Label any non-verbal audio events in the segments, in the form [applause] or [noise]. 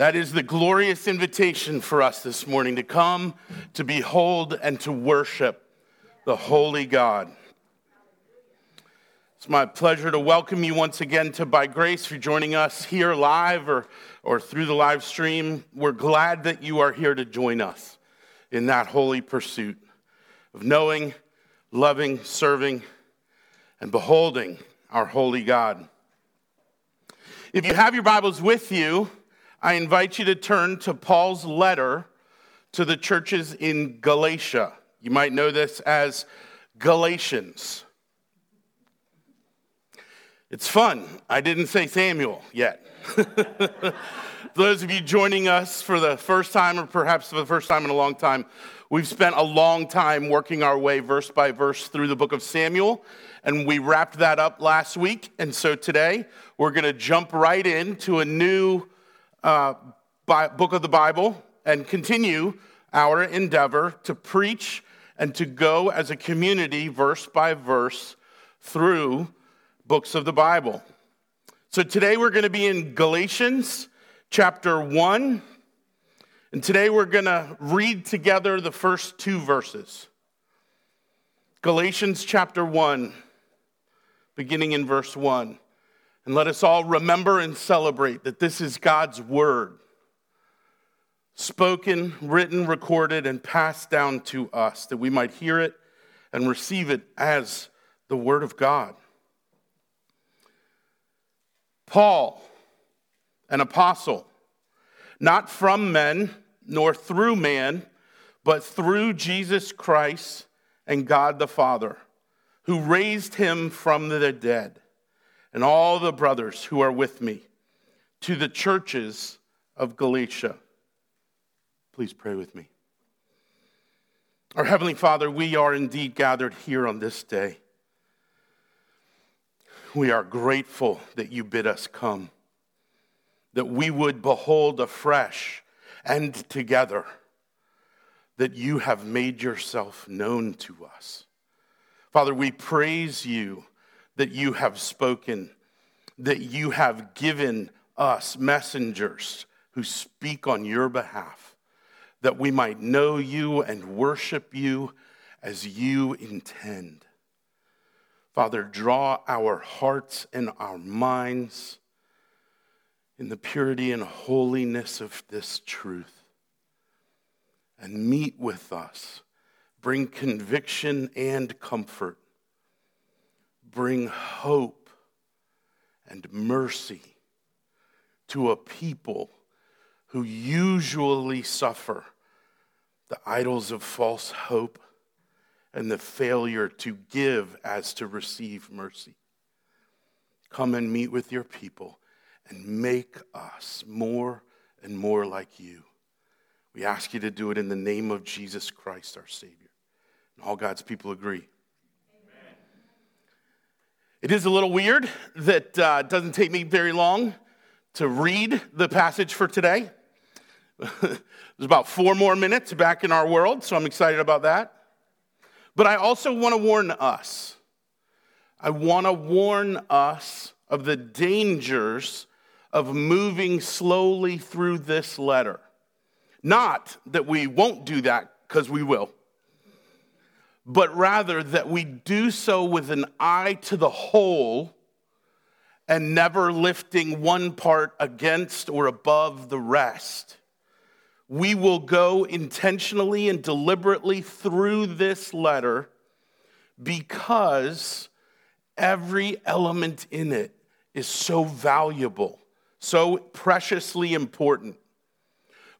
That is the glorious invitation for us this morning to come, to behold, and to worship the holy God. It's my pleasure to welcome you once again to By Grace. If you're joining us here live or, or through the live stream, we're glad that you are here to join us in that holy pursuit of knowing, loving, serving, and beholding our holy God. If you have your Bibles with you, I invite you to turn to Paul's letter to the churches in Galatia. You might know this as Galatians. It's fun. I didn't say Samuel yet. [laughs] Those of you joining us for the first time, or perhaps for the first time in a long time, we've spent a long time working our way verse by verse through the book of Samuel, and we wrapped that up last week. And so today, we're going to jump right into a new uh, book of the Bible and continue our endeavor to preach and to go as a community, verse by verse, through books of the Bible. So today we're going to be in Galatians chapter 1. And today we're going to read together the first two verses. Galatians chapter 1, beginning in verse 1. And let us all remember and celebrate that this is God's word, spoken, written, recorded, and passed down to us, that we might hear it and receive it as the word of God. Paul, an apostle, not from men, nor through man, but through Jesus Christ and God the Father, who raised him from the dead and all the brothers who are with me to the churches of Galatia. Please pray with me. Our Heavenly Father, we are indeed gathered here on this day. We are grateful that you bid us come, that we would behold afresh and together that you have made yourself known to us. Father, we praise you that you have spoken, that you have given us messengers who speak on your behalf, that we might know you and worship you as you intend. Father, draw our hearts and our minds in the purity and holiness of this truth and meet with us. Bring conviction and comfort bring hope and mercy to a people who usually suffer the idols of false hope and the failure to give as to receive mercy. Come and meet with your people and make us more and more like you. We ask you to do it in the name of Jesus Christ, our Savior. And all God's people agree. It is a little weird that uh, it doesn't take me very long to read the passage for today. [laughs] There's about four more minutes back in our world, so I'm excited about that. But I also want to warn us. I want to warn us of the dangers of moving slowly through this letter. Not that we won't do that, because we will but rather that we do so with an eye to the whole and never lifting one part against or above the rest. We will go intentionally and deliberately through this letter because every element in it is so valuable, so preciously important.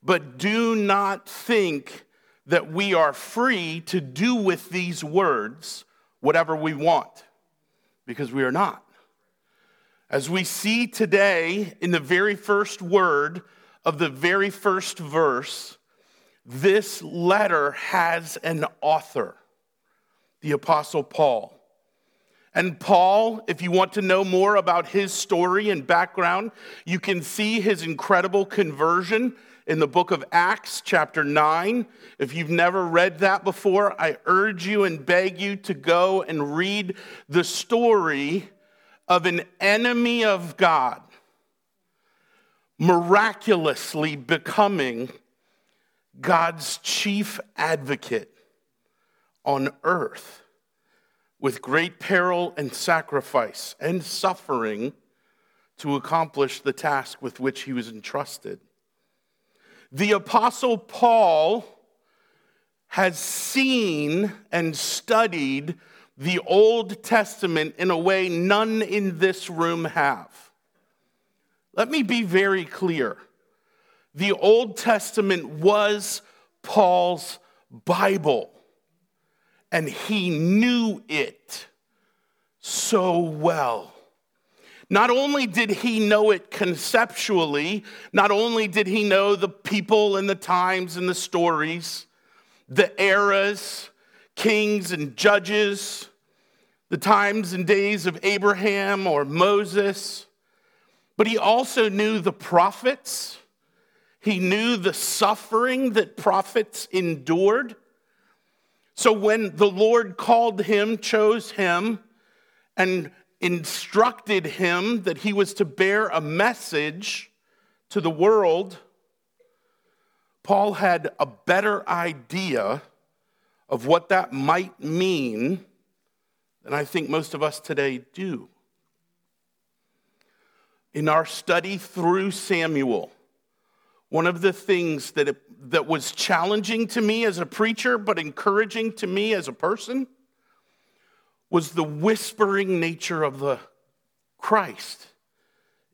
But do not think that we are free to do with these words whatever we want, because we are not. As we see today in the very first word of the very first verse, this letter has an author, the Apostle Paul. And Paul, if you want to know more about his story and background, you can see his incredible conversion in the book of Acts, chapter 9. If you've never read that before, I urge you and beg you to go and read the story of an enemy of God, miraculously becoming God's chief advocate on earth with great peril and sacrifice and suffering to accomplish the task with which he was entrusted. The Apostle Paul has seen and studied the Old Testament in a way none in this room have. Let me be very clear. The Old Testament was Paul's Bible, and he knew it so well. Not only did he know it conceptually, not only did he know the people and the times and the stories, the eras, kings and judges, the times and days of Abraham or Moses, but he also knew the prophets. He knew the suffering that prophets endured. So when the Lord called him, chose him, and instructed him that he was to bear a message to the world, Paul had a better idea of what that might mean than I think most of us today do. In our study through Samuel, one of the things that, it, that was challenging to me as a preacher, but encouraging to me as a person, was the whispering nature of the Christ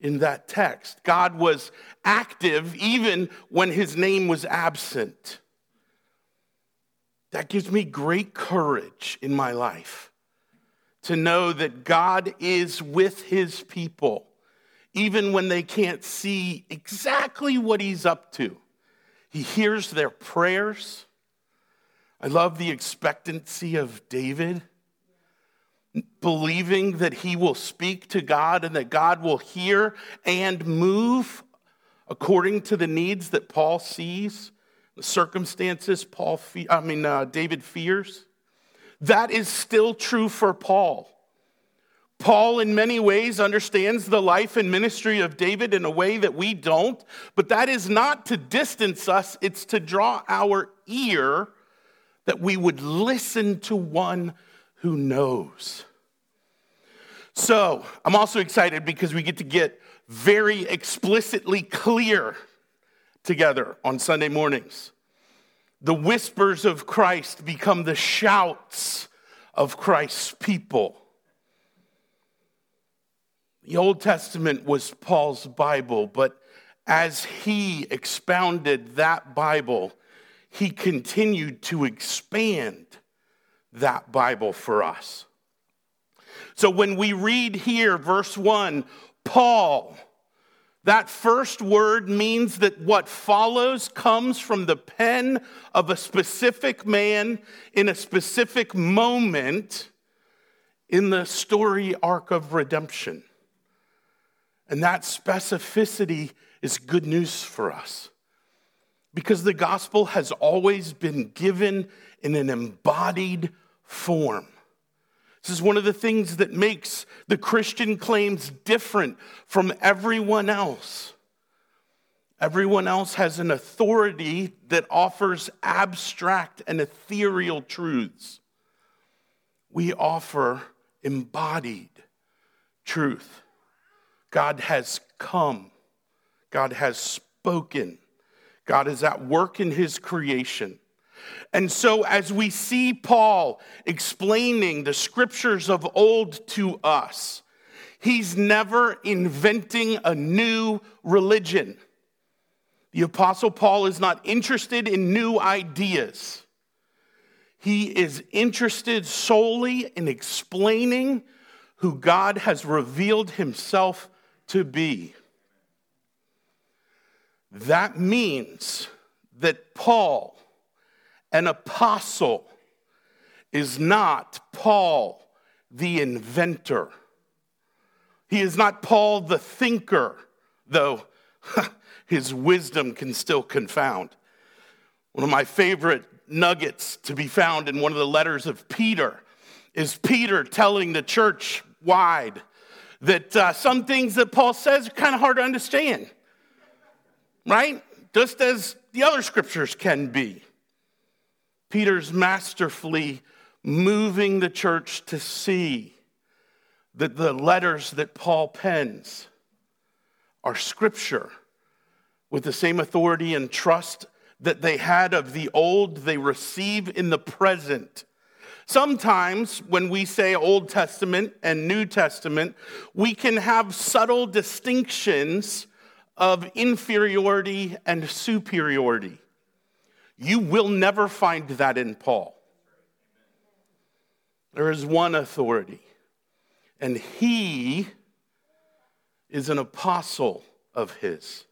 in that text. God was active even when his name was absent. That gives me great courage in my life to know that God is with his people, even when they can't see exactly what he's up to. He hears their prayers. I love the expectancy of David believing that he will speak to God and that God will hear and move according to the needs that Paul sees, the circumstances Paul, fe- I mean uh, David fears. That is still true for Paul. Paul, in many ways, understands the life and ministry of David in a way that we don't, but that is not to distance us, it's to draw our ear that we would listen to one who knows. So, I'm also excited because we get to get very explicitly clear together on Sunday mornings. The whispers of Christ become the shouts of Christ's people. The Old Testament was Paul's Bible, but as he expounded that Bible, he continued to expand that Bible for us. So when we read here, verse 1, Paul, that first word means that what follows comes from the pen of a specific man in a specific moment in the story arc of redemption. And that specificity is good news for us because the gospel has always been given in an embodied form. This is one of the things that makes the Christian claims different from everyone else. Everyone else has an authority that offers abstract and ethereal truths. We offer embodied truth. God has come, God has spoken, God is at work in his creation. And so, as we see Paul explaining the scriptures of old to us, he's never inventing a new religion. The Apostle Paul is not interested in new ideas. He is interested solely in explaining who God has revealed himself to be. That means that Paul an apostle is not Paul the inventor. He is not Paul the thinker, though [laughs] his wisdom can still confound. One of my favorite nuggets to be found in one of the letters of Peter is Peter telling the church wide that uh, some things that Paul says are kind of hard to understand. right? Just as the other scriptures can be. Peter's masterfully moving the church to see that the letters that Paul pens are scripture with the same authority and trust that they had of the old, they receive in the present. Sometimes when we say Old Testament and New Testament, we can have subtle distinctions of inferiority and superiority. You will never find that in Paul. There is one authority, and he is an apostle of his.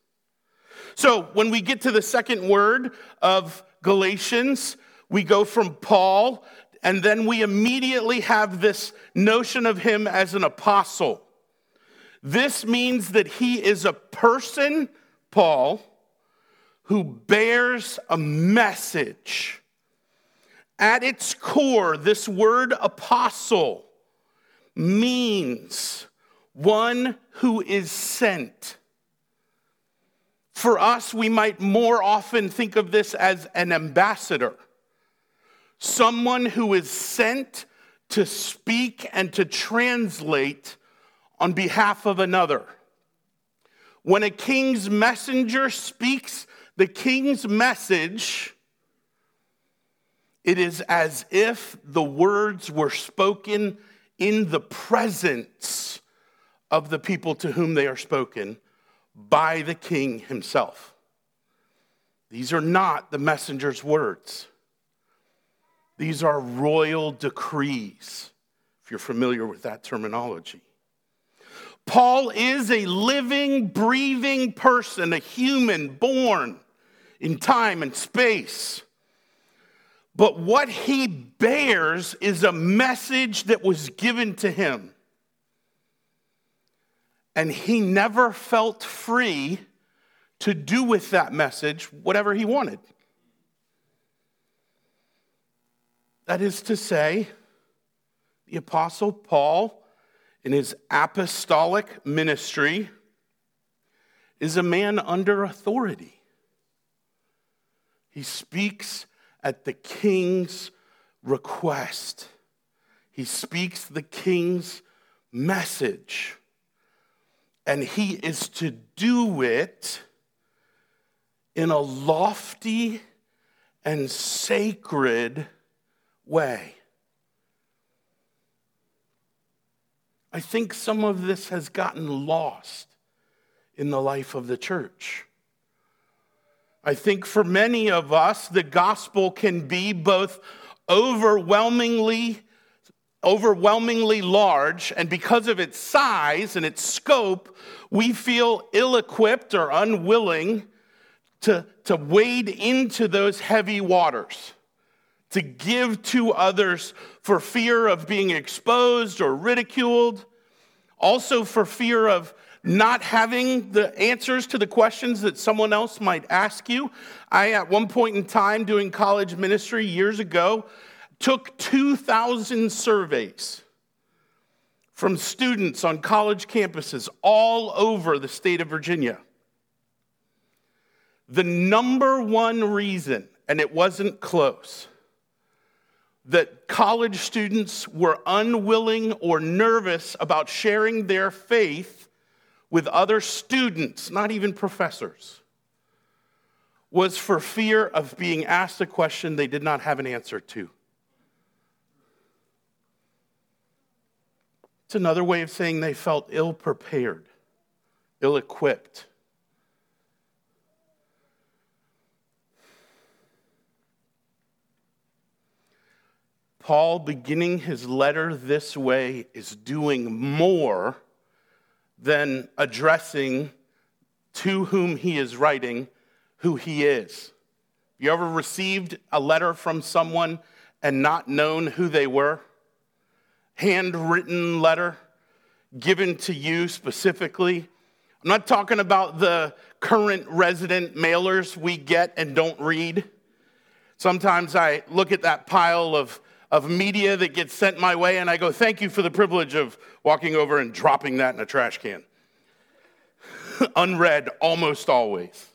So when we get to the second word of Galatians, we go from Paul, and then we immediately have this notion of him as an apostle. This means that he is a person, Paul, who bears a message. At its core, this word apostle means one who is sent. For us, we might more often think of this as an ambassador, someone who is sent to speak and to translate on behalf of another. When a king's messenger speaks the king's message, it is as if the words were spoken in the presence of the people to whom they are spoken by the king himself. These are not the messenger's words. These are royal decrees, if you're familiar with that terminology. Paul is a living, breathing person, a human born in time and space. But what he bears is a message that was given to him and he never felt free to do with that message whatever he wanted. That is to say, the Apostle Paul, in his apostolic ministry, is a man under authority. He speaks at the king's request, he speaks the king's message and he is to do it in a lofty and sacred way. I think some of this has gotten lost in the life of the church. I think for many of us, the gospel can be both overwhelmingly overwhelmingly large, and because of its size and its scope, we feel ill equipped or unwilling to, to wade into those heavy waters, to give to others for fear of being exposed or ridiculed, also for fear of not having the answers to the questions that someone else might ask you. I, at one point in time, doing college ministry years ago, took 2,000 surveys from students on college campuses all over the state of Virginia. The number one reason, and it wasn't close, that college students were unwilling or nervous about sharing their faith with other students, not even professors, was for fear of being asked a question they did not have an answer to. It's another way of saying they felt ill prepared, ill equipped. Paul, beginning his letter this way, is doing more than addressing to whom he is writing who he is. You ever received a letter from someone and not known who they were? handwritten letter given to you specifically. I'm not talking about the current resident mailers we get and don't read. Sometimes I look at that pile of, of media that gets sent my way and I go, Thank you for the privilege of walking over and dropping that in a trash can. [laughs] Unread almost always.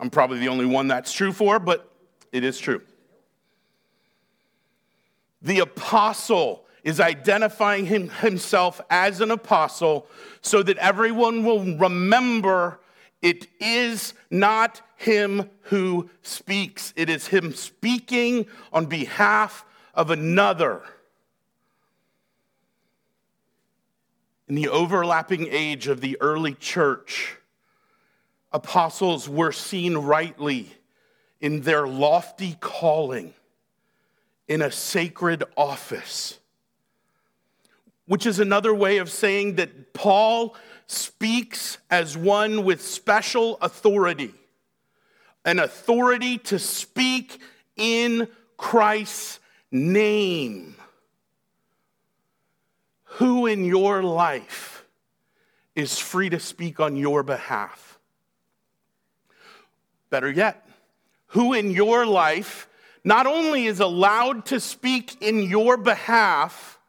I'm probably the only one that's true for, but it is true. The apostle is identifying him, himself as an apostle so that everyone will remember it is not him who speaks, it is him speaking on behalf of another. In the overlapping age of the early church, apostles were seen rightly in their lofty calling in a sacred office, which is another way of saying that Paul speaks as one with special authority, an authority to speak in Christ's name. Who in your life is free to speak on your behalf? Better yet, who in your life not only is allowed to speak in your behalf,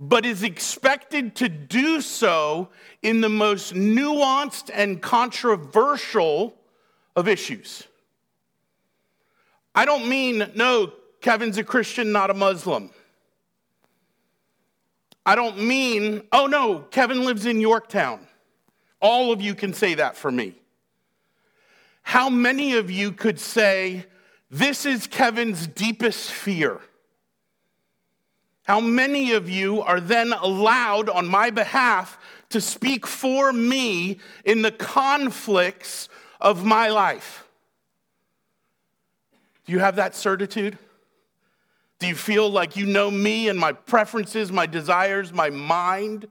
but is expected to do so in the most nuanced and controversial of issues. I don't mean, no, Kevin's a Christian, not a Muslim. I don't mean, oh no, Kevin lives in Yorktown. All of you can say that for me. How many of you could say, this is Kevin's deepest fear. How many of you are then allowed on my behalf to speak for me in the conflicts of my life? Do you have that certitude? Do you feel like you know me and my preferences, my desires, my mind,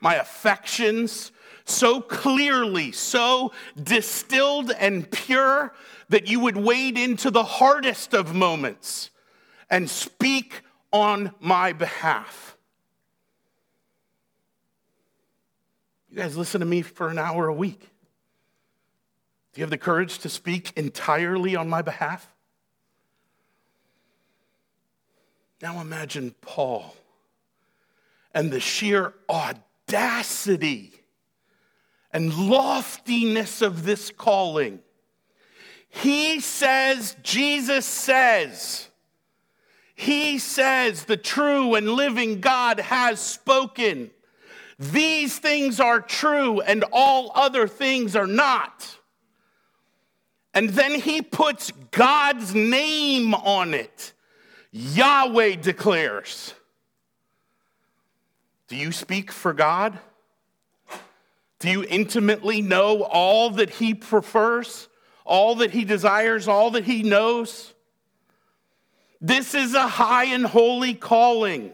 my affections so clearly, so distilled and pure that you would wade into the hardest of moments and speak on my behalf. You guys listen to me for an hour a week. Do you have the courage to speak entirely on my behalf? Now imagine Paul and the sheer audacity and loftiness of this calling. He says, Jesus says, He says, the true and living God has spoken. These things are true and all other things are not. And then he puts God's name on it. Yahweh declares. Do you speak for God? Do you intimately know all that He prefers, all that He desires, all that He knows? This is a high and holy calling.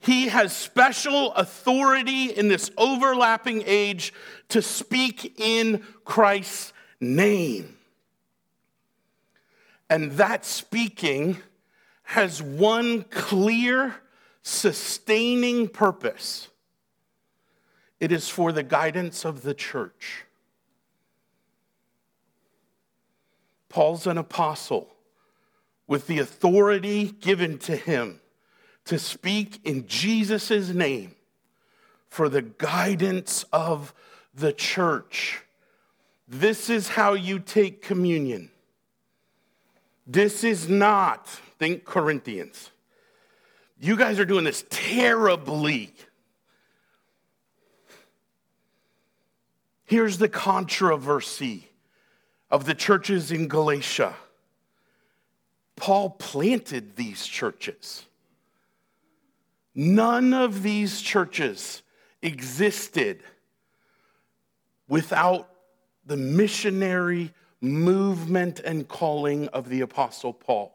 He has special authority in this overlapping age to speak in Christ's name. And that speaking has one clear, sustaining purpose it is for the guidance of the church. Paul's an apostle with the authority given to him to speak in Jesus' name for the guidance of the church. This is how you take communion. This is not, think Corinthians. You guys are doing this terribly. Here's the controversy of the churches in Galatia Paul planted these churches. None of these churches existed without the missionary movement and calling of the Apostle Paul.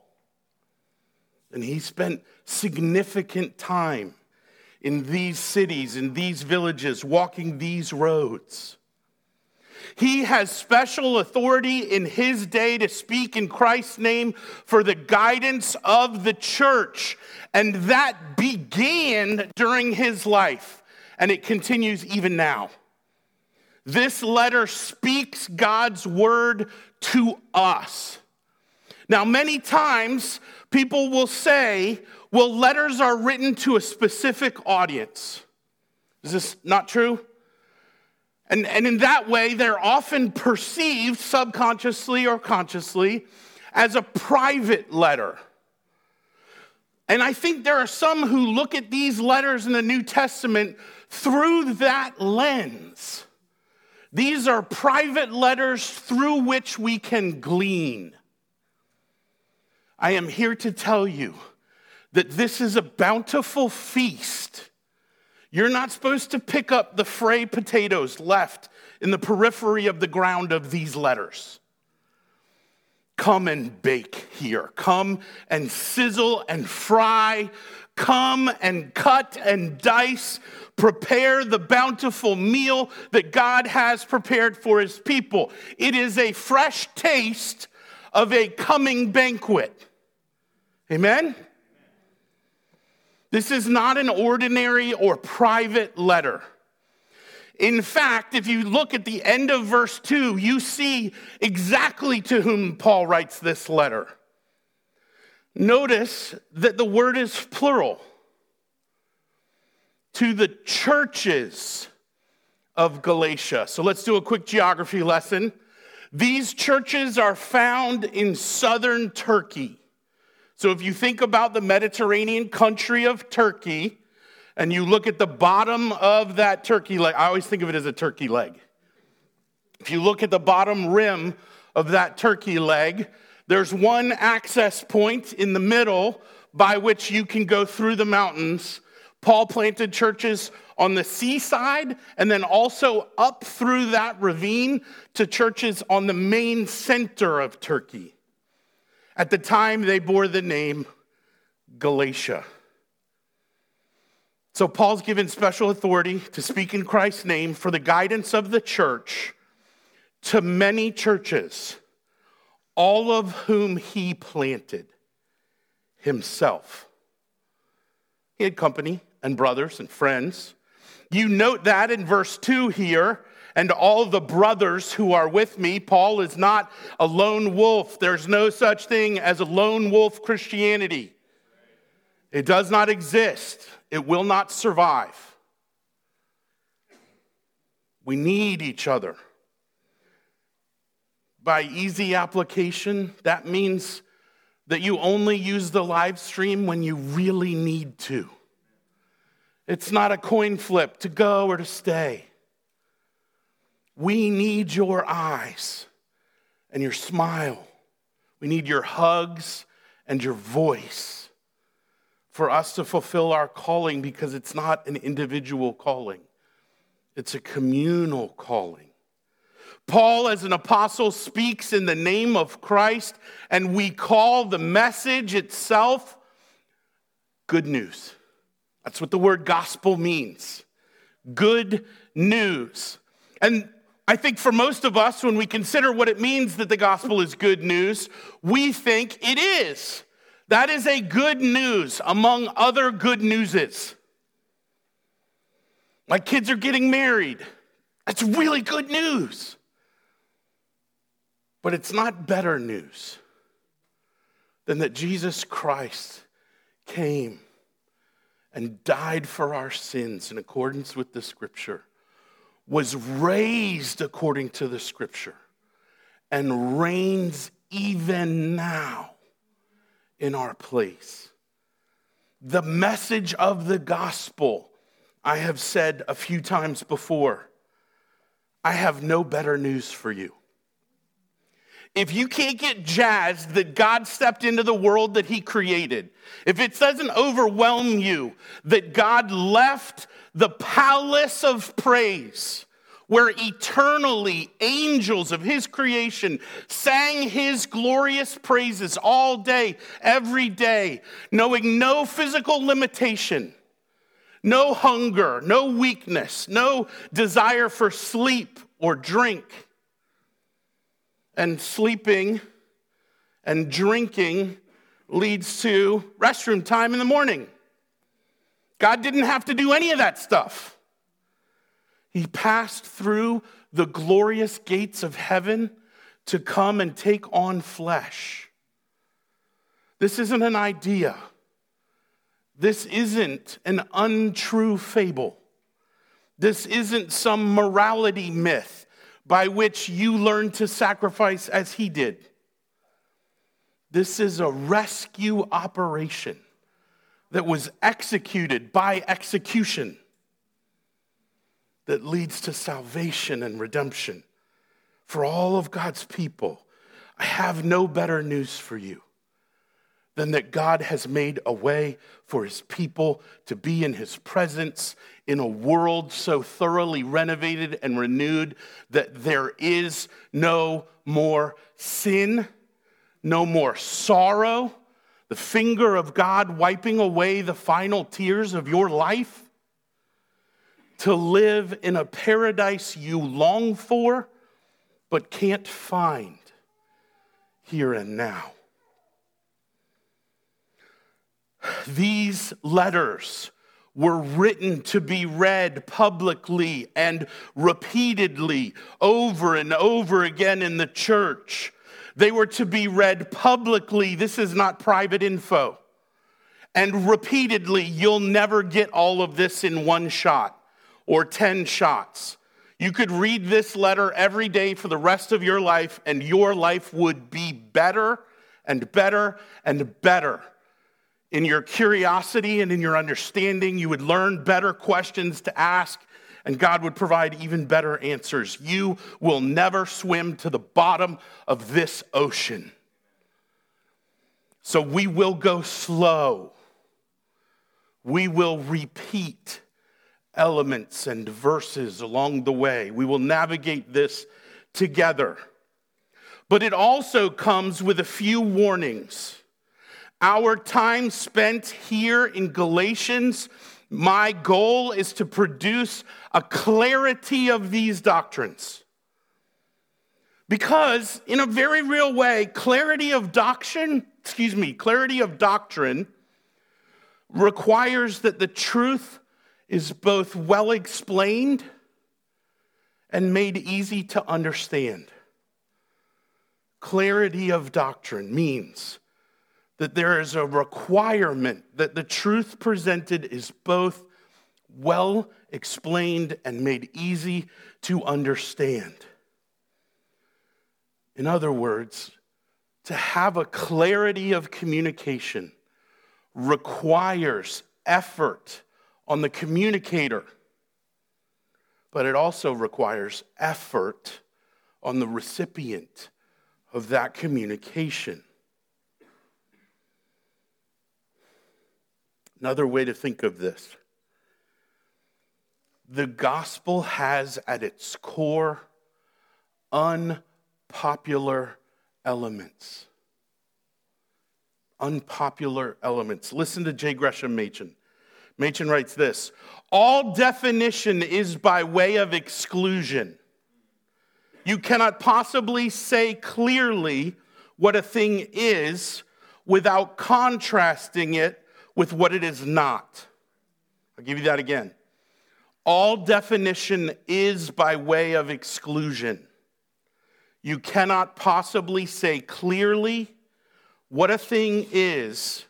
And he spent significant time in these cities, in these villages, walking these roads. He has special authority in his day to speak in Christ's name for the guidance of the church. And that began during his life, and it continues even now. This letter speaks God's word to us. Now, many times people will say, well, letters are written to a specific audience. Is this not true? And, and in that way, they're often perceived subconsciously or consciously as a private letter. And I think there are some who look at these letters in the New Testament through that lens. These are private letters through which we can glean. I am here to tell you that this is a bountiful feast. You're not supposed to pick up the fray potatoes left in the periphery of the ground of these letters. Come and bake here. Come and sizzle and fry. Come and cut and dice. Prepare the bountiful meal that God has prepared for his people. It is a fresh taste of a coming banquet. Amen? This is not an ordinary or private letter. In fact, if you look at the end of verse 2, you see exactly to whom Paul writes this letter. Notice that the word is plural to the churches of Galatia. So let's do a quick geography lesson. These churches are found in southern Turkey. So if you think about the Mediterranean country of Turkey, and you look at the bottom of that turkey leg, I always think of it as a turkey leg. If you look at the bottom rim of that turkey leg, there's one access point in the middle by which you can go through the mountains. Paul planted churches on the seaside and then also up through that ravine to churches on the main center of Turkey. At the time, they bore the name Galatia. So, Paul's given special authority to speak in Christ's name for the guidance of the church to many churches, all of whom he planted himself. He had company and brothers and friends. You note that in verse 2 here and all the brothers who are with me. Paul is not a lone wolf. There's no such thing as a lone wolf Christianity. It does not exist, it will not survive. We need each other. By easy application, that means that you only use the live stream when you really need to. It's not a coin flip to go or to stay. We need your eyes and your smile. We need your hugs and your voice for us to fulfill our calling because it's not an individual calling, it's a communal calling. Paul, as an apostle, speaks in the name of Christ, and we call the message itself good news. That's what the word gospel means good news. And I think for most of us, when we consider what it means that the gospel is good news, we think it is. That is a good news among other good newses. My kids are getting married. That's really good news. But it's not better news than that Jesus Christ came and died for our sins in accordance with the scripture was raised according to the scripture and reigns even now in our place. The message of the gospel, I have said a few times before, I have no better news for you. If you can't get jazzed that God stepped into the world that He created, if it doesn't overwhelm you that God left the palace of praise, where eternally angels of his creation sang his glorious praises all day, every day, knowing no physical limitation, no hunger, no weakness, no desire for sleep or drink. And sleeping and drinking leads to restroom time in the morning. God didn't have to do any of that stuff. He passed through the glorious gates of heaven to come and take on flesh. This isn't an idea. This isn't an untrue fable. This isn't some morality myth by which you learn to sacrifice as he did. This is a rescue operation that was executed by execution that leads to salvation and redemption for all of God's people. I have no better news for you than that God has made a way for his people to be in his presence in a world so thoroughly renovated and renewed that there is no more sin, no more sorrow, the finger of God wiping away the final tears of your life, to live in a paradise you long for but can't find here and now. These letters were written to be read publicly and repeatedly over and over again in the church. They were to be read publicly. This is not private info. And repeatedly, you'll never get all of this in one shot or 10 shots. You could read this letter every day for the rest of your life, and your life would be better and better and better. In your curiosity and in your understanding, you would learn better questions to ask, and God would provide even better answers. You will never swim to the bottom of this ocean. So we will go slow. We will repeat elements and verses along the way. We will navigate this together. But it also comes with a few warnings. Our time spent here in Galatians, my goal is to produce a clarity of these doctrines. Because, in a very real way, clarity of doctrine, excuse me, clarity of doctrine requires that the truth is both well explained and made easy to understand. Clarity of doctrine means that there is a requirement that the truth presented is both well explained and made easy to understand. In other words, to have a clarity of communication requires effort on the communicator, but it also requires effort on the recipient of that communication. Another way to think of this the gospel has at its core unpopular elements. Unpopular elements. Listen to J. Gresham Machen. Machen writes this All definition is by way of exclusion. You cannot possibly say clearly what a thing is without contrasting it with what it is not. I'll give you that again. All definition is by way of exclusion. You cannot possibly say clearly what a thing is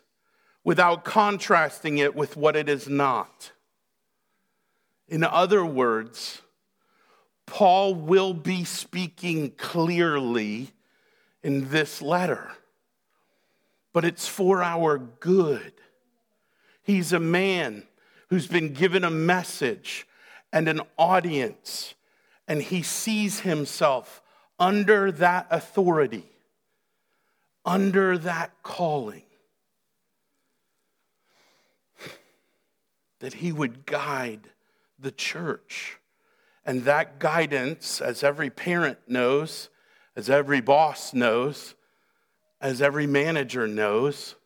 without contrasting it with what it is not. In other words, Paul will be speaking clearly in this letter, but it's for our good. He's a man who's been given a message and an audience, and he sees himself under that authority, under that calling. that he would guide the church. And that guidance, as every parent knows, as every boss knows, as every manager knows,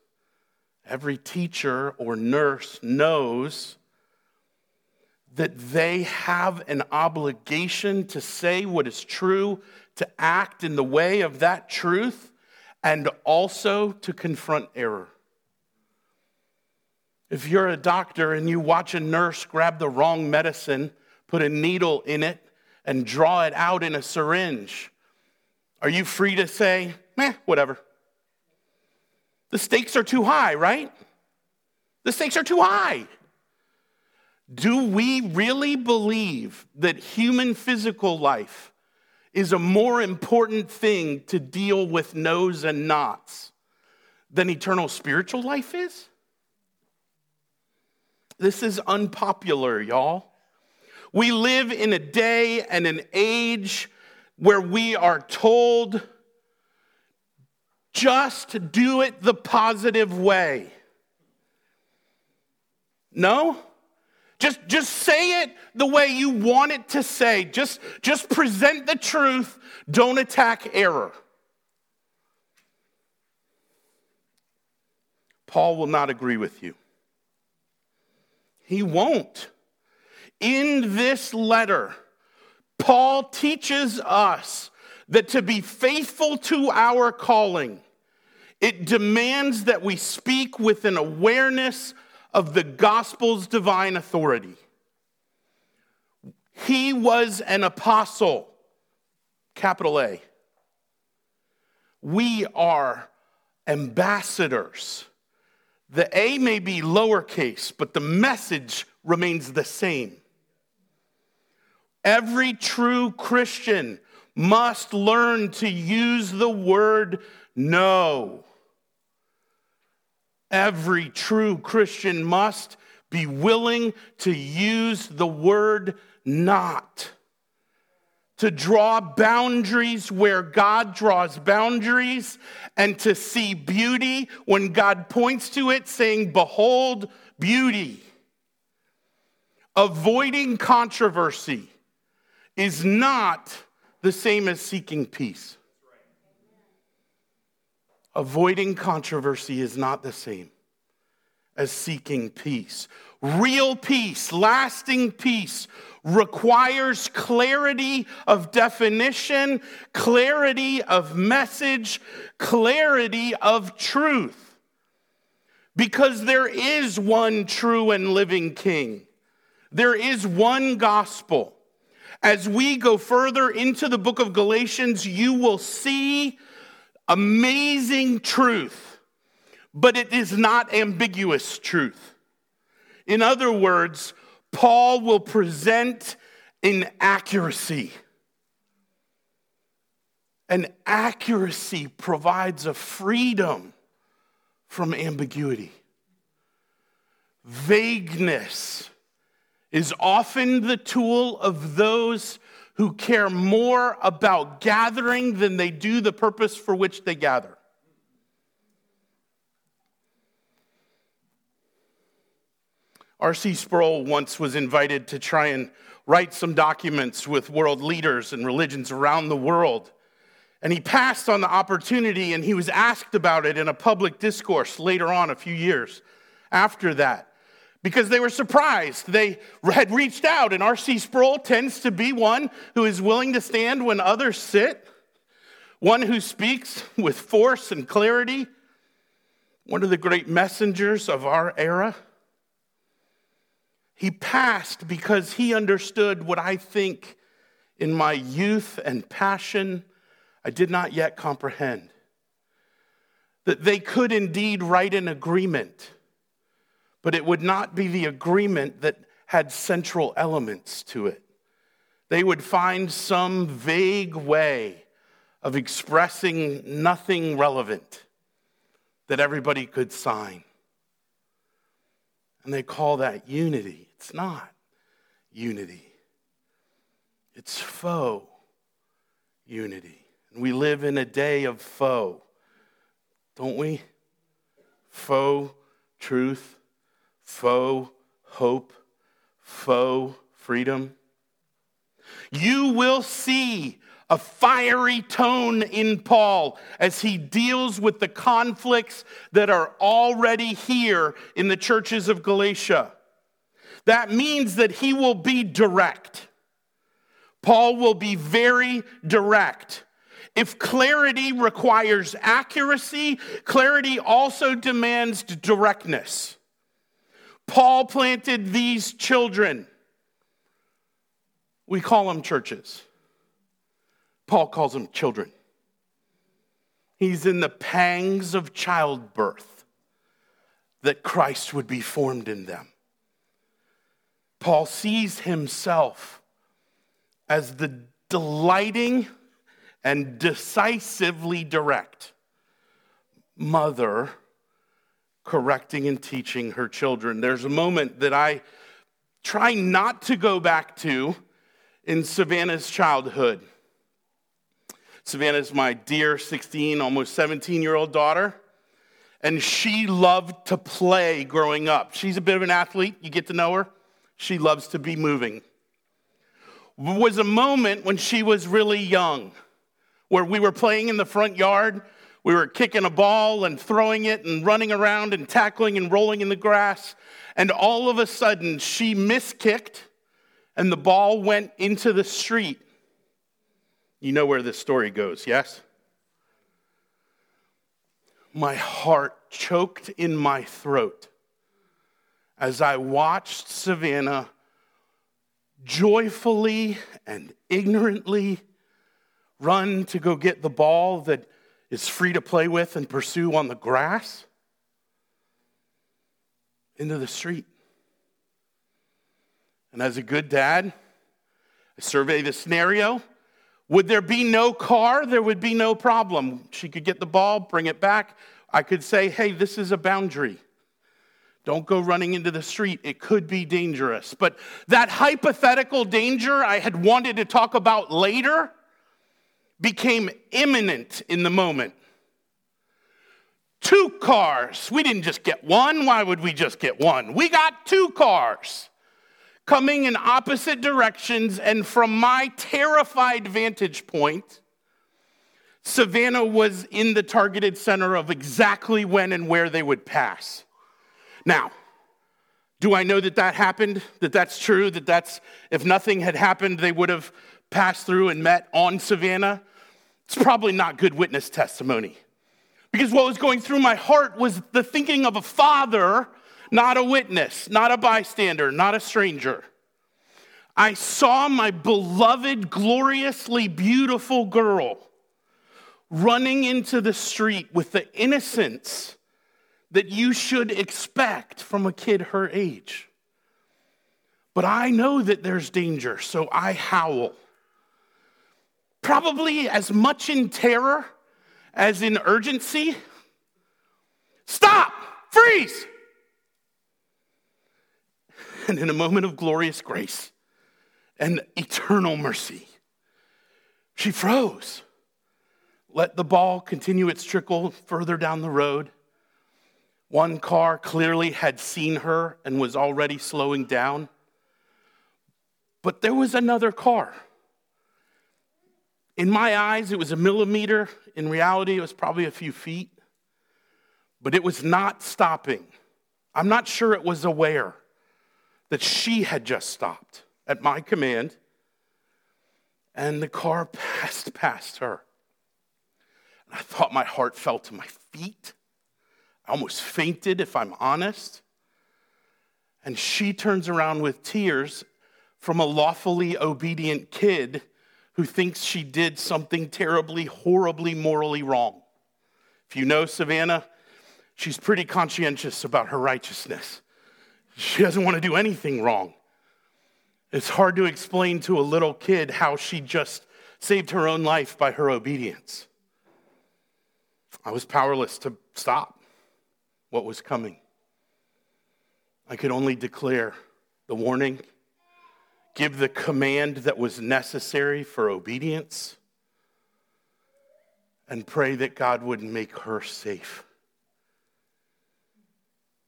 every teacher or nurse knows, that they have an obligation to say what is true, to act in the way of that truth, and also to confront error. If you're a doctor and you watch a nurse grab the wrong medicine, put a needle in it, and draw it out in a syringe, are you free to say, eh, whatever? The stakes are too high, right? The stakes are too high. Do we really believe that human physical life is a more important thing to deal with no's and nots than eternal spiritual life is? This is unpopular, y'all. We live in a day and an age where we are told just do it the positive way. No? Just, just say it the way you want it to say. Just, just present the truth. Don't attack error. Paul will not agree with you. He won't. In this letter, Paul teaches us that to be faithful to our calling, it demands that we speak with an awareness of the gospel's divine authority. He was an apostle, capital A. We are ambassadors. The A may be lowercase, but the message remains the same. Every true Christian must learn to use the word no. Every true Christian must be willing to use the word not. To draw boundaries where God draws boundaries, and to see beauty when God points to it, saying, Behold, beauty. Avoiding controversy is not the same as seeking peace. Avoiding controversy is not the same as seeking peace. Real peace, lasting peace, requires clarity of definition, clarity of message, clarity of truth. Because there is one true and living King, there is one gospel. As we go further into the book of Galatians, you will see amazing truth, but it is not ambiguous truth. In other words, Paul will present in accuracy. And accuracy provides a freedom from ambiguity. Vagueness is often the tool of those who care more about gathering than they do the purpose for which they gather. R.C. Sproul once was invited to try and write some documents with world leaders and religions around the world. And he passed on the opportunity and he was asked about it in a public discourse later on, a few years after that because they were surprised. They had reached out, and R.C. Sproul tends to be one who is willing to stand when others sit, one who speaks with force and clarity, one of the great messengers of our era. He passed because he understood what I think in my youth and passion I did not yet comprehend. That they could indeed write an agreement but it would not be the agreement that had central elements to it. They would find some vague way of expressing nothing relevant that everybody could sign. And they call that unity. It's not unity, it's faux unity. And we live in a day of faux, don't we? Faux truth faux hope, faux freedom. You will see a fiery tone in Paul as he deals with the conflicts that are already here in the churches of Galatia. That means that he will be direct. Paul will be very direct. If clarity requires accuracy, clarity also demands directness. Paul planted these children. We call them churches. Paul calls them children. He's in the pangs of childbirth that Christ would be formed in them. Paul sees himself as the delighting and decisively direct mother correcting and teaching her children. There's a moment that I try not to go back to in Savannah's childhood. Savannah is my dear 16, almost 17 year old daughter, and she loved to play growing up. She's a bit of an athlete, you get to know her. She loves to be moving. Was a moment when she was really young where we were playing in the front yard. We were kicking a ball and throwing it and running around and tackling and rolling in the grass. And all of a sudden, she miskicked and the ball went into the street. You know where this story goes, yes? My heart choked in my throat as I watched Savannah joyfully and ignorantly run to go get the ball that is free to play with and pursue on the grass into the street. And as a good dad, I survey the scenario. Would there be no car? There would be no problem. She could get the ball, bring it back. I could say, hey, this is a boundary. Don't go running into the street. It could be dangerous. But that hypothetical danger I had wanted to talk about later became imminent in the moment. Two cars. We didn't just get one. Why would we just get one? We got two cars coming in opposite directions, and from my terrified vantage point, Savannah was in the targeted center of exactly when and where they would pass. Now, do I know that that happened? That that's true? That that's, if nothing had happened, they would have passed through and met on Savannah? It's probably not good witness testimony. Because what was going through my heart was the thinking of a father not a witness, not a bystander, not a stranger. I saw my beloved, gloriously beautiful girl running into the street with the innocence that you should expect from a kid her age. But I know that there's danger, so I howl. Probably as much in terror as in urgency. Stop! Freeze! [laughs] and in a moment of glorious grace and eternal mercy, she froze. Let the ball continue its trickle further down the road. One car clearly had seen her and was already slowing down. But there was another car. In my eyes, it was a millimeter. In reality, it was probably a few feet. But it was not stopping. I'm not sure it was aware that she had just stopped at my command, and the car [laughs] passed past her. And I thought my heart fell to my feet. I almost fainted, if I'm honest. And she turns around with tears from a lawfully obedient kid who thinks she did something terribly, horribly, morally wrong. If you know Savannah, she's pretty conscientious about her righteousness. She doesn't want to do anything wrong. It's hard to explain to a little kid how she just saved her own life by her obedience. I was powerless to stop what was coming. I could only declare the warning, give the command that was necessary for obedience, and pray that God would make her safe.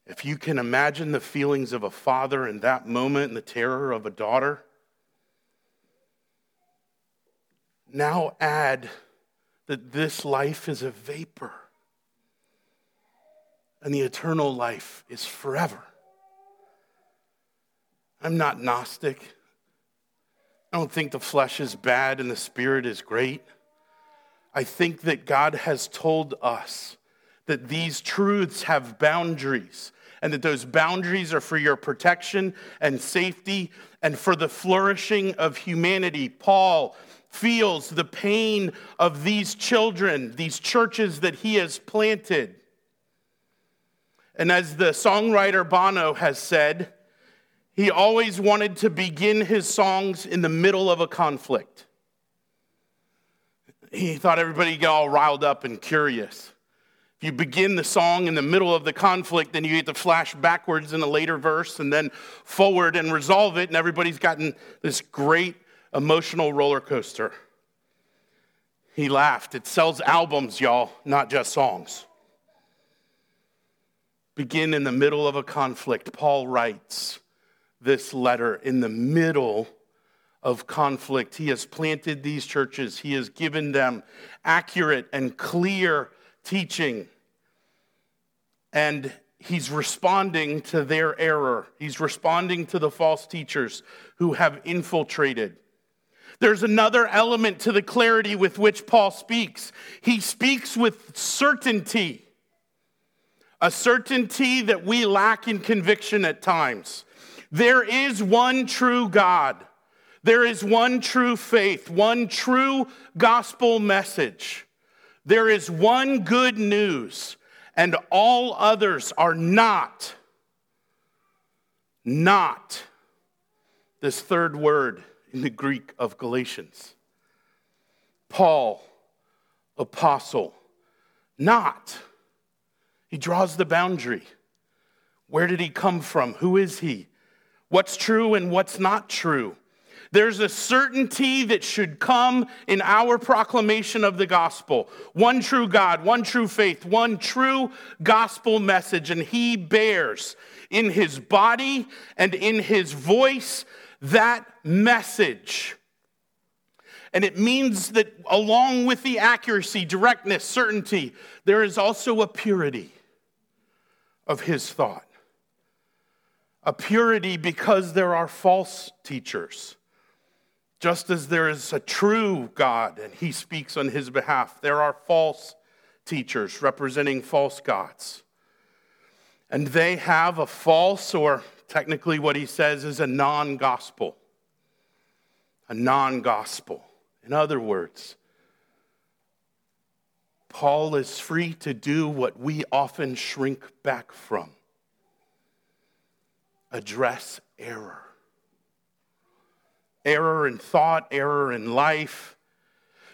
If you can imagine the feelings of a father in that moment and the terror of a daughter, now add that this life is a vapor and the eternal life is forever. I'm not Gnostic. I don't think the flesh is bad and the spirit is great. I think that God has told us that these truths have boundaries and that those boundaries are for your protection and safety and for the flourishing of humanity. Paul feels the pain of these children, these churches that he has planted. And as the songwriter Bono has said, he always wanted to begin his songs in the middle of a conflict. He thought everybody get all riled up and curious. If you begin the song in the middle of the conflict, then you get to flash backwards in a later verse and then forward and resolve it, and everybody's gotten this great emotional roller coaster. He laughed. It sells albums, y'all, not just songs. Begin in the middle of a conflict. Paul writes this letter in the middle of conflict. He has planted these churches, he has given them accurate and clear teaching. And he's responding to their error, he's responding to the false teachers who have infiltrated. There's another element to the clarity with which Paul speaks. He speaks with certainty, a certainty that we lack in conviction at times. There is one true God. There is one true faith, one true gospel message. There is one good news, and all others are not. Not. This third word in the Greek of Galatians. Paul, apostle, not. He draws the boundary. Where did he come from? Who is he? What's true and what's not true? There's a certainty that should come in our proclamation of the gospel. One true God, one true faith, one true gospel message, and he bears in his body and in his voice that message. And it means that along with the accuracy, directness, certainty, there is also a purity of his thought. A purity because there are false teachers just as there is a true God and he speaks on his behalf, there are false teachers representing false gods. And they have a false, or technically what he says is a non gospel. A non gospel. In other words, Paul is free to do what we often shrink back from address error error in thought, error in life,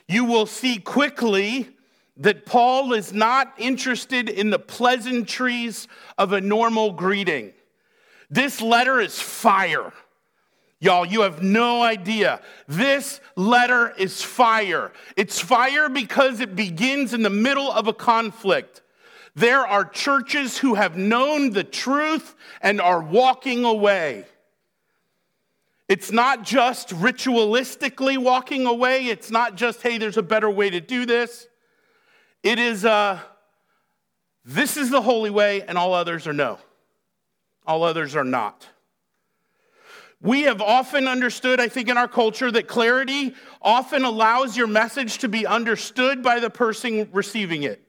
you will see quickly that Paul is not interested in the pleasantries of a normal greeting. This letter is fire. Y'all, you have no idea. This letter is fire. It's fire because it begins in the middle of a conflict. There are churches who have known the truth and are walking away. It's not just ritualistically walking away. It's not just, hey, there's a better way to do this. It is, uh, this is the holy way, and all others are no. All others are not. We have often understood, I think, in our culture, that clarity often allows your message to be understood by the person receiving it.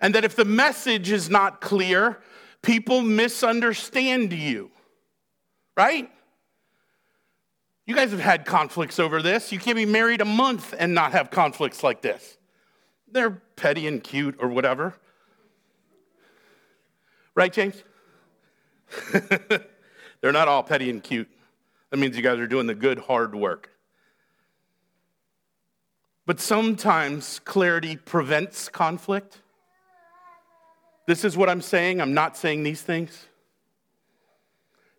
And that if the message is not clear, people misunderstand you, right? You guys have had conflicts over this. You can't be married a month and not have conflicts like this. They're petty and cute or whatever. Right, James? [laughs] They're not all petty and cute. That means you guys are doing the good, hard work. But sometimes clarity prevents conflict. This is what I'm saying. I'm not saying these things.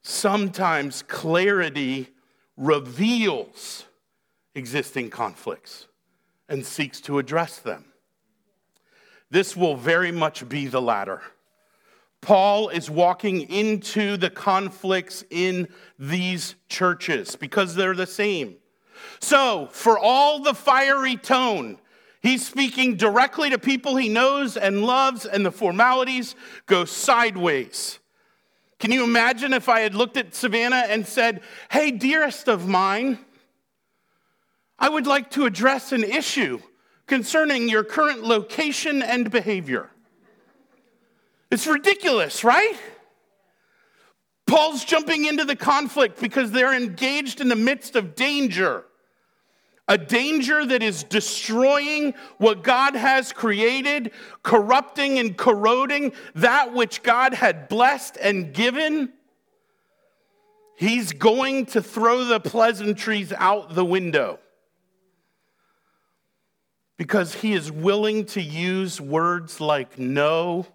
Sometimes clarity reveals existing conflicts and seeks to address them. This will very much be the latter. Paul is walking into the conflicts in these churches because they're the same. So, for all the fiery tone, he's speaking directly to people he knows and loves, and the formalities go sideways. Can you imagine if I had looked at Savannah and said, Hey, dearest of mine, I would like to address an issue concerning your current location and behavior? It's ridiculous, right? Paul's jumping into the conflict because they're engaged in the midst of danger a danger that is destroying what God has created, corrupting and corroding that which God had blessed and given. He's going to throw the pleasantries out the window because he is willing to use words like no,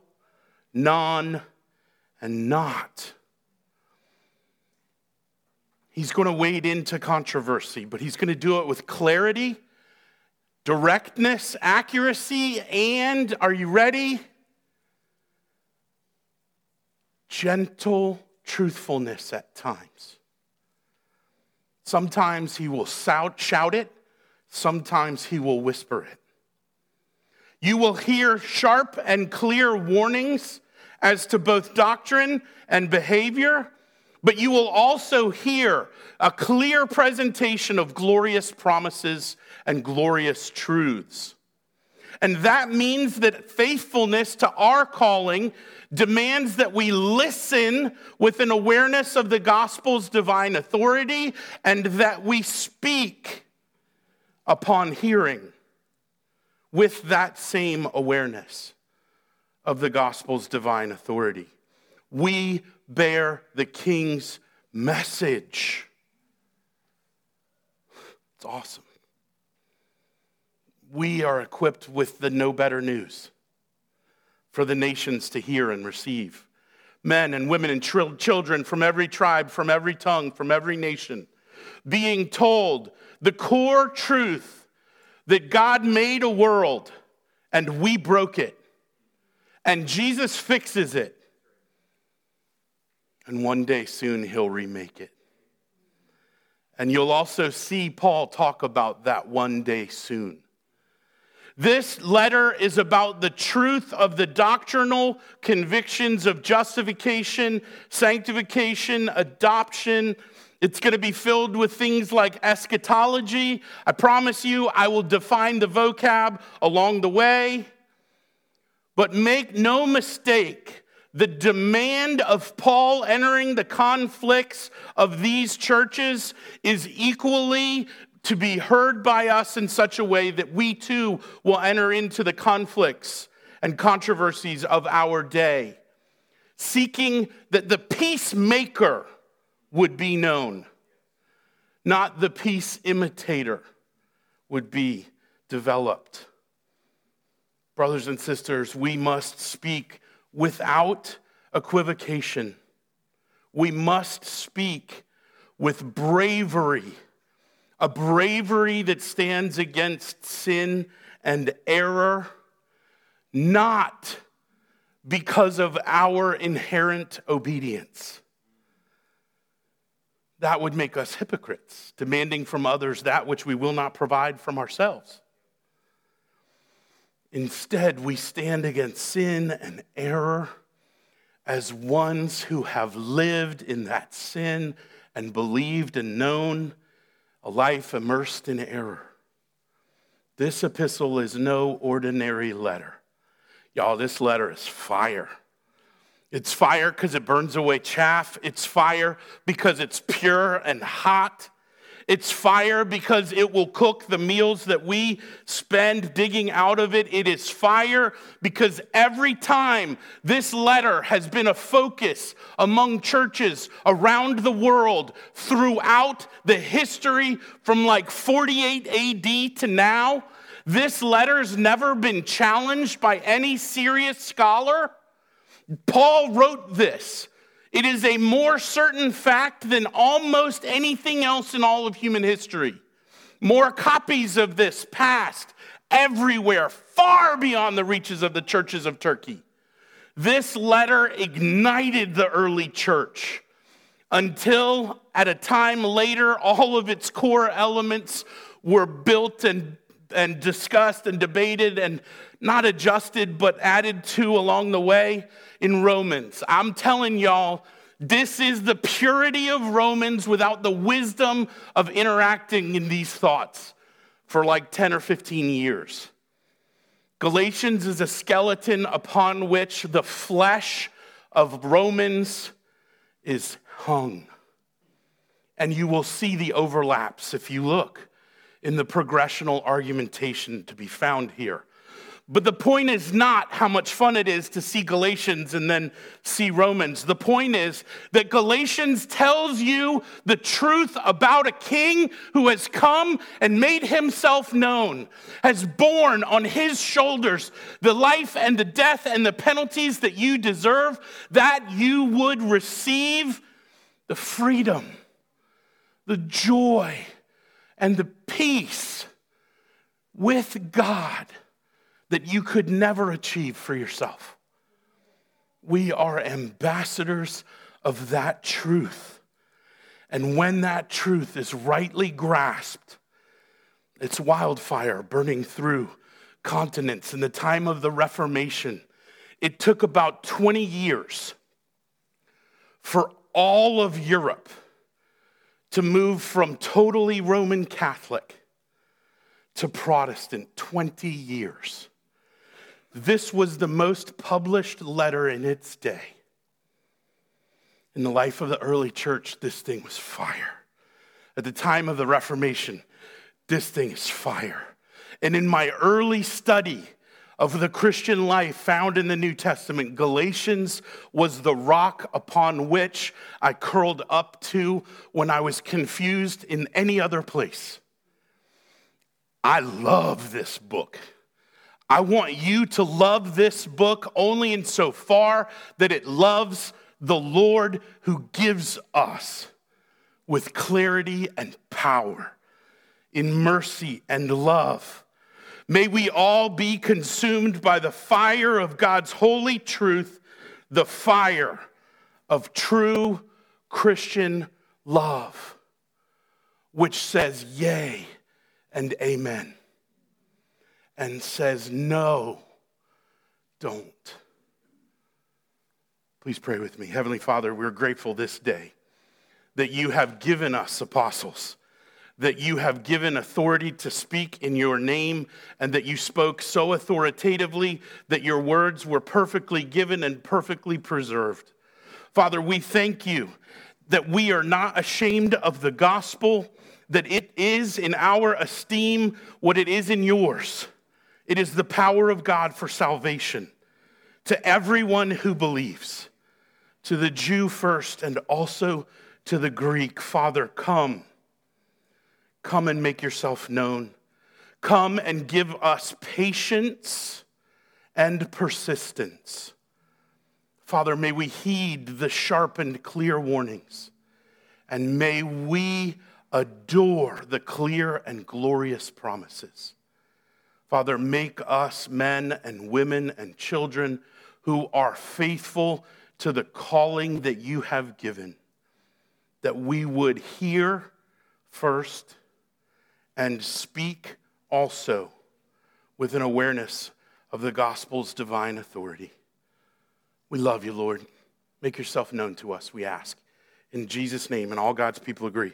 non, and not. He's going to wade into controversy, but he's going to do it with clarity, directness, accuracy, and are you ready? Gentle truthfulness at times. Sometimes he will shout it, sometimes he will whisper it. You will hear sharp and clear warnings as to both doctrine and behavior, but you will also hear a clear presentation of glorious promises and glorious truths. And that means that faithfulness to our calling demands that we listen with an awareness of the gospel's divine authority and that we speak upon hearing with that same awareness of the gospel's divine authority. We bear the king's message. It's awesome. We are equipped with the no better news for the nations to hear and receive. Men and women and children from every tribe, from every tongue, from every nation, being told the core truth that God made a world and we broke it, and Jesus fixes it. And one day soon he'll remake it. And you'll also see Paul talk about that one day soon. This letter is about the truth of the doctrinal convictions of justification, sanctification, adoption. It's going to be filled with things like eschatology. I promise you, I will define the vocab along the way. But make no mistake, the demand of Paul entering the conflicts of these churches is equally to be heard by us in such a way that we too will enter into the conflicts and controversies of our day, seeking that the peacemaker would be known, not the peace imitator would be developed. Brothers and sisters, we must speak without equivocation. We must speak with bravery a bravery that stands against sin and error, not because of our inherent obedience. That would make us hypocrites, demanding from others that which we will not provide from ourselves. Instead, we stand against sin and error as ones who have lived in that sin and believed and known a life immersed in error. This epistle is no ordinary letter. Y'all, this letter is fire. It's fire because it burns away chaff. It's fire because it's pure and hot. It's fire because it will cook the meals that we spend digging out of it. It is fire because every time this letter has been a focus among churches around the world throughout the history from like 48 AD to now, this letter's never been challenged by any serious scholar. Paul wrote this it is a more certain fact than almost anything else in all of human history. More copies of this passed everywhere, far beyond the reaches of the churches of Turkey. This letter ignited the early church until at a time later, all of its core elements were built and, and discussed and debated and not adjusted, but added to along the way in Romans. I'm telling y'all, this is the purity of Romans without the wisdom of interacting in these thoughts for like 10 or 15 years. Galatians is a skeleton upon which the flesh of Romans is hung. And you will see the overlaps if you look in the progressional argumentation to be found here. But the point is not how much fun it is to see Galatians and then see Romans. The point is that Galatians tells you the truth about a king who has come and made himself known, has borne on his shoulders the life and the death and the penalties that you deserve, that you would receive the freedom, the joy, and the peace with God that you could never achieve for yourself. We are ambassadors of that truth. And when that truth is rightly grasped, it's wildfire burning through continents. In the time of the Reformation, it took about 20 years for all of Europe to move from totally Roman Catholic to Protestant 20 years. This was the most published letter in its day. In the life of the early church, this thing was fire. At the time of the Reformation, this thing is fire. And in my early study of the Christian life found in the New Testament, Galatians was the rock upon which I curled up to when I was confused in any other place. I love this book. I want you to love this book only in so far that it loves the Lord who gives us with clarity and power, in mercy and love. May we all be consumed by the fire of God's holy truth, the fire of true Christian love, which says, Yea and amen and says, No, don't. Please pray with me. Heavenly Father, we're grateful this day that you have given us apostles, that you have given authority to speak in your name, and that you spoke so authoritatively that your words were perfectly given and perfectly preserved. Father, we thank you that we are not ashamed of the gospel that it is in our esteem what it is in yours. It is the power of God for salvation to everyone who believes, to the Jew first and also to the Greek. Father, come. Come and make yourself known. Come and give us patience and persistence. Father, may we heed the sharp and clear warnings, and may we adore the clear and glorious promises. Father, make us men and women and children who are faithful to the calling that you have given, that we would hear first and speak also with an awareness of the gospel's divine authority. We love you, Lord. Make yourself known to us, we ask. In Jesus' name, and all God's people agree.